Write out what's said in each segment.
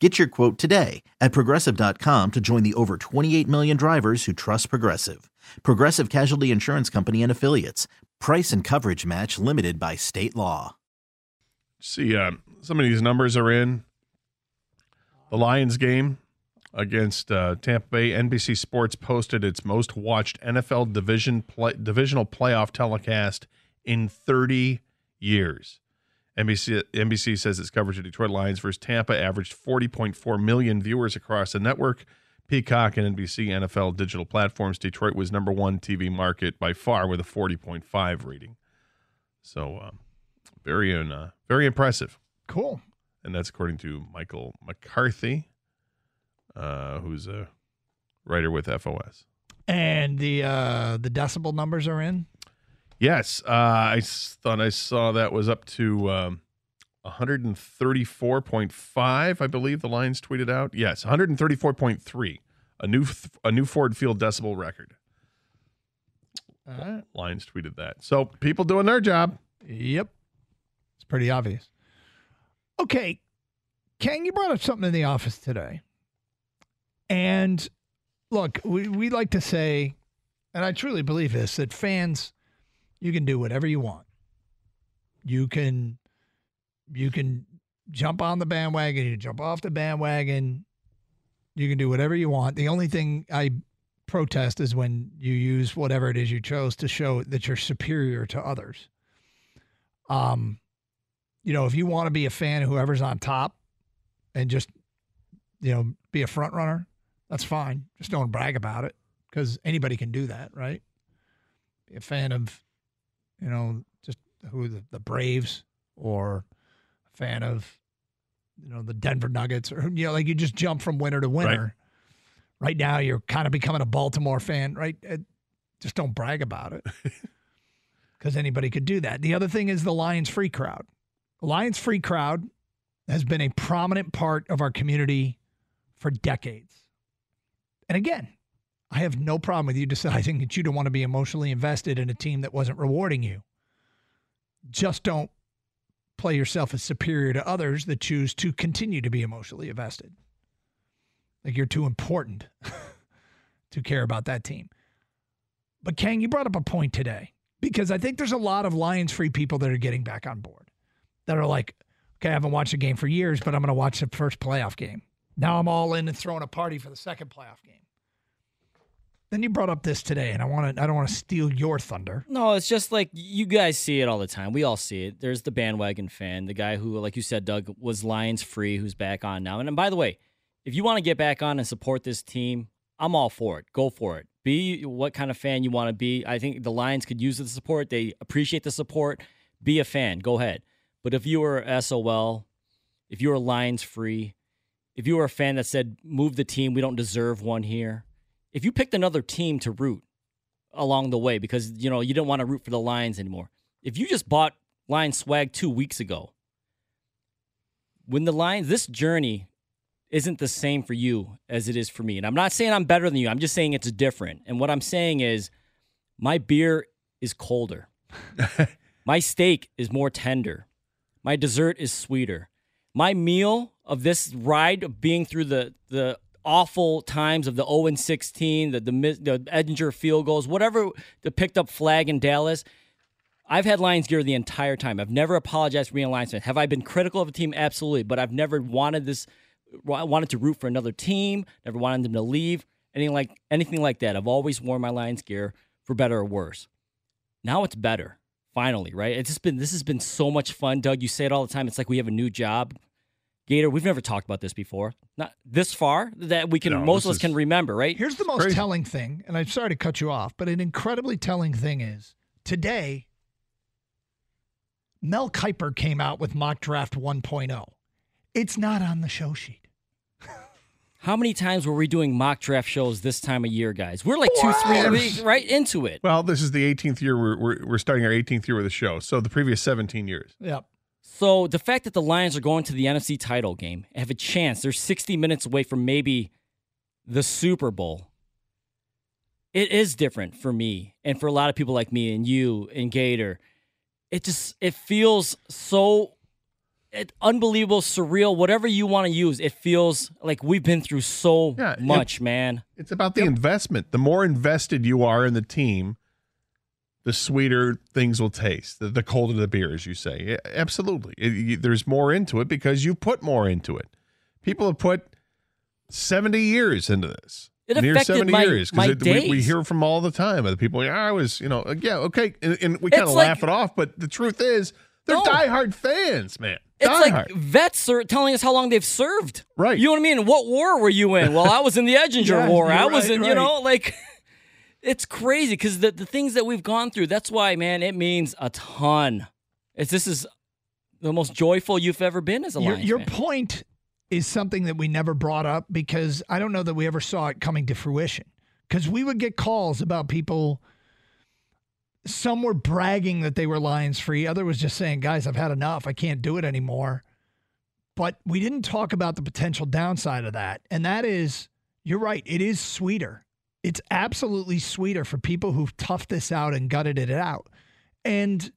Get your quote today at progressive.com to join the over 28 million drivers who trust Progressive. Progressive Casualty Insurance Company and Affiliates. Price and coverage match limited by state law. See, uh, some of these numbers are in the Lions game against uh, Tampa Bay. NBC Sports posted its most watched NFL division play, divisional playoff telecast in 30 years. NBC, NBC says its coverage of Detroit Lions versus Tampa averaged 40.4 million viewers across the network. Peacock and NBC NFL digital platforms. Detroit was number one TV market by far with a 40.5 rating. So, um, very, uh, very impressive. Cool. And that's according to Michael McCarthy, uh, who's a writer with FOS. And the uh, the decibel numbers are in. Yes, uh, I thought I saw that was up to um, 134.5. I believe the Lions tweeted out. Yes, 134.3, a new a new Ford Field decibel record. All right. Lions tweeted that. So people doing their job. Yep. It's pretty obvious. Okay. Kang, you brought up something in the office today. And look, we, we like to say, and I truly believe this, that fans, you can do whatever you want. You can you can jump on the bandwagon, you jump off the bandwagon. You can do whatever you want. The only thing I protest is when you use whatever it is you chose to show that you're superior to others. Um, you know, if you want to be a fan of whoever's on top and just, you know, be a front runner, that's fine. Just don't brag about it because anybody can do that, right? Be a fan of, you know, just who the, the Braves or a fan of, you know, the Denver Nuggets or, you know, like you just jump from winner to winner. Right, now, you're kind of becoming a Baltimore fan, right? Uh, Just don't brag about it because anybody could do that. The other thing is the Lions free crowd. The Lions free crowd has been a prominent part of our community for decades. And again, I have no problem with you deciding that you don't want to be emotionally invested in a team that wasn't rewarding you. Just don't play yourself as superior to others that choose to continue to be emotionally invested. Like you're too important to care about that team. But Kang, you brought up a point today because I think there's a lot of Lions free people that are getting back on board that are like, okay, I haven't watched a game for years, but I'm going to watch the first playoff game. Now I'm all in and throwing a party for the second playoff game. Then you brought up this today, and I want to I don't want to steal your thunder. No, it's just like you guys see it all the time. We all see it. There's the bandwagon fan, the guy who, like you said, Doug, was Lions free, who's back on now. And, and by the way, if you want to get back on and support this team, I'm all for it. Go for it. Be what kind of fan you want to be. I think the Lions could use the support. They appreciate the support. Be a fan. Go ahead. But if you were SOL, if you were Lions free, if you were a fan that said, move the team, we don't deserve one here. If you picked another team to root along the way because, you know, you didn't want to root for the Lions anymore. If you just bought Lions swag two weeks ago, when the Lions, this journey isn't the same for you as it is for me. And I'm not saying I'm better than you. I'm just saying it's different. And what I'm saying is my beer is colder. my steak is more tender. My dessert is sweeter. My meal of this ride of being through the the awful times of the 0 and 16, the the, the Edinger field goals, whatever the picked up flag in Dallas. I've had Lions gear the entire time. I've never apologized for being a Lions fan. Have I been critical of a team? Absolutely. But I've never wanted this wanted to root for another team, never wanted them to leave, anything like anything like that. I've always worn my Lions gear for better or worse. now it's better. Finally, right? It's just been this has been so much fun, Doug. You say it all the time. It's like we have a new job. Gator, we've never talked about this before. Not this far that we can No, most of us is- can remember, right? Here's the most Crazy. telling thing, and I'm sorry to cut you off, but an incredibly telling thing is today, Mel Kiper came out with mock draft 1.0. It's not on the show sheet. How many times were we doing mock draft shows this time of year, guys? We're like two, three weeks right into it. Well, this is the 18th year. We're, we're, we're starting our 18th year of the show. So the previous 17 years. Yep. So the fact that the Lions are going to the NFC title game, have a chance, they're 60 minutes away from maybe the Super Bowl. It is different for me and for a lot of people like me and you and Gator. It just it feels so it, unbelievable, surreal, whatever you want to use. It feels like we've been through so Yeah, it- much, man. It's about the investment. The more invested you are in the team, the sweeter things will taste. The, the colder the beer, as you say. Yeah, absolutely. It- you- there's more into it because you put more into it. People have put 70 years into this. It Near affected 70 my- years. 'cause my it- we, we hear from all the time of the people, yeah, I was, you know, uh, yeah, okay. And, and we kind of like- laugh it off, but the truth is, they're No. diehard fans, man. It's diehard. like vets are telling us how long they've served. Right. You know what I mean? What war were you in? Well, I was in the Edinger Yes, War. I was right, in, you right. know, like it's crazy because the, the things that we've gone through, that's why, man, it means a ton. It's this is the most joyful you've ever been as a Your, Lions your fan. point is something that we never brought up because I don't know that we ever saw it coming to fruition. Because we would get calls about people. Some were bragging that they were Lions free. Other was just saying, "Guys, I've had enough. I can't do it anymore." But we didn't talk about the potential downside of that, and that is, you're right. It is sweeter. It's absolutely sweeter for people who've toughed this out and gutted it out, and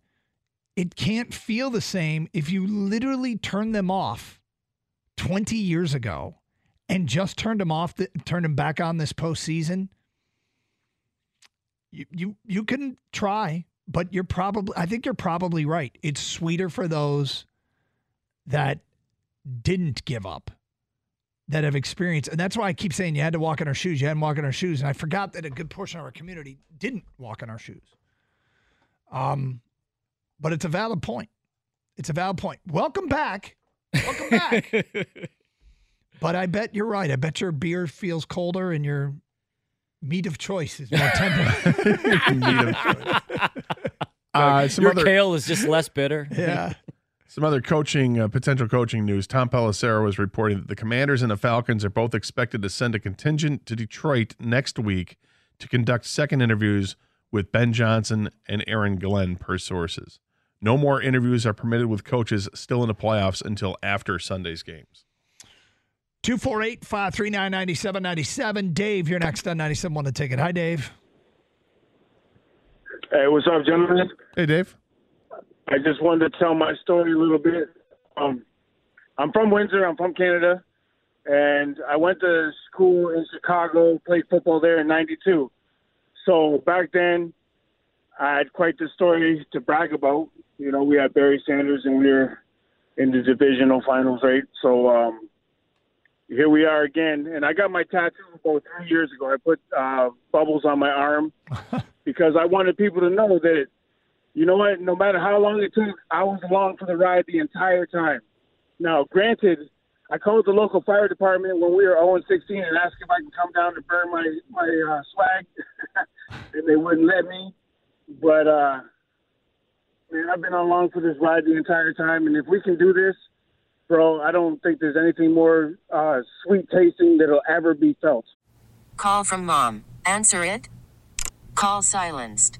it can't feel the same if you literally turn them off 20 years ago and just turned them off, turned them back on this postseason. You, you, you can try, but you're probably, I think you're probably right. It's sweeter for those that didn't give up, that have experienced. And that's why I keep saying you had to walk in our shoes. You had to walk in our shoes. And I forgot that a good portion of our community didn't walk in our shoes. Um, but it's a valid point. It's a valid point. Welcome back. Welcome back. but I bet you're right. I bet your beer feels colder and your meat of choice is more tender. uh, some Your other, kale is just less bitter. yeah. Some other coaching, uh, potential coaching news. Tom Pelissero was reporting that the Commanders and the Falcons are both expected to send a contingent to Detroit next week to conduct second interviews with Ben Johnson and Aaron Glenn, per sources. No more interviews are permitted with coaches still in the playoffs until after Sunday's games. 248 539 9797. Dave, you're next on 97. Want to take it. Hi, Dave. Hey, what's up, gentlemen? Hey, Dave. I just wanted to tell my story a little bit. Um, I'm from Windsor. I'm from Canada, and I went to school in Chicago. Played football there in '92. So back then, I had quite the story to brag about. You know, we had Barry Sanders, and we were in the divisional finals, right? So um, here we are again, and I got my tattoo about three years ago. I put uh, bubbles on my arm because I wanted people to know that you know what? No matter how long it took, I was along for the ride the entire time. Now, granted, I called the local fire department when we were 0 16 and asked if I could come down to burn my my uh, swag, and they wouldn't let me. But uh, man, I've been along for this ride the entire time, and if we can do this, bro, I don't think there's anything more uh, sweet tasting that'll ever be felt. Call from mom. Answer it. Call silenced.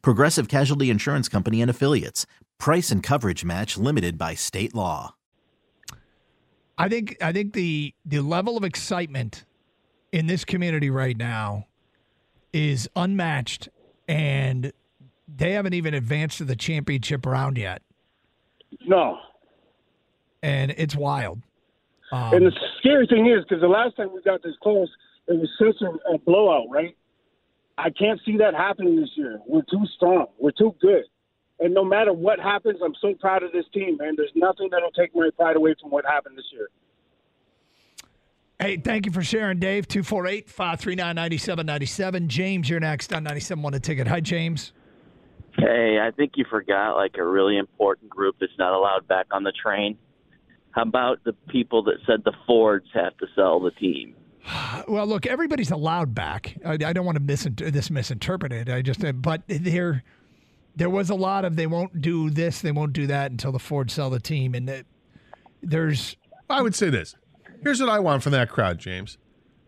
Progressive Casualty Insurance Company and Affiliates. Price and coverage match limited by state law. I think I think the the level of excitement in this community right now is unmatched and they haven't even advanced to the championship round yet. No. And it's wild. Um, and the scary thing is, because the last time we got this close, it was such a, a blowout, right? I can't see that happening this year. We're too strong. We're too good. And no matter what happens, I'm so proud of this team, man. There's nothing that'll take my pride away from what happened this year. Hey, thank you for sharing, Dave. 248 539 9797. James, you're next on 97 1 a ticket. Hi, James. Hey, I think you forgot like a really important group that's not allowed back on the train. How about the people that said the Fords have to sell the team? Well, look, everybody's allowed back. I, I don't want to mis- this misinterpreted. I just, but there, there was a lot of they won't do this, they won't do that until the Fords sell the team, and it, there's. I would say this. Here's what I want from that crowd, James.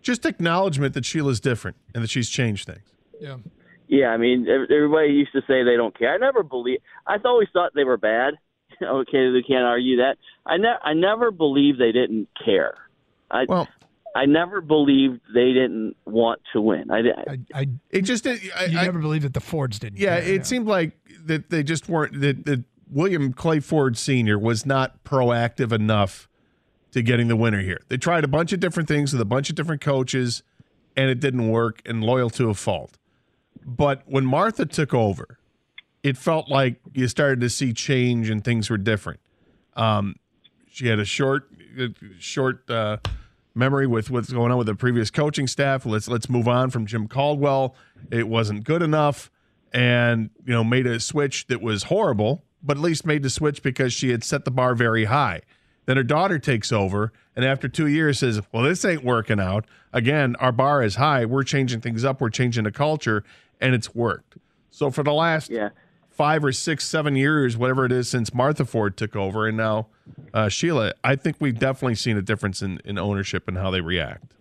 Just acknowledgement that Sheila's different and that she's changed things. Yeah. Yeah, I mean, everybody used to say they don't care. I never believe. I always thought they were bad. okay, they can't argue that. I ne- I never believed they didn't care. I well, I never believed they didn't want to win. I, I, I it just I, you I, never believed that the Fords didn't. Yeah, care, it yeah. seemed like that they just weren't that that William Clay Ford Sr. was not proactive enough to getting the winner here. They tried a bunch of different things with a bunch of different coaches, and it didn't work. And loyal to a fault. But when Martha took over, it felt like you started to see change and things were different. Um, she had a short, short uh, memory with what's going on with the previous coaching staff. Let's let's move on from Jim Caldwell. It wasn't good enough, and you know made a switch that was horrible, but at least made the switch because she had set the bar very high. Then her daughter takes over, and after two years says, "Well, this ain't working out. Again, our bar is high. We're changing things up. We're changing the culture, and it's worked." So for the last yeah. Five or six, seven years, whatever it is, since Martha Ford took over, and now uh, Sheila, I think we've definitely seen a difference in, in ownership and how they react.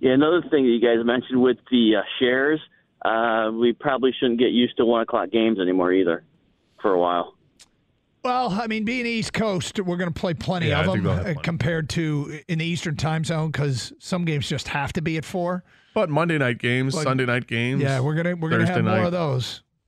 Yeah, another thing that you guys mentioned with the uh, shares, uh, we probably shouldn't get used to one o'clock games anymore either, for a while. Well, I mean, being East Coast, we're going to play plenty Yeah, of them uh, plenty. compared to in the Eastern time zone because some games just have to be at four. But Monday night games, Like- Sunday night games, Yeah, we're gonna we're gonna Thursday have more night. of those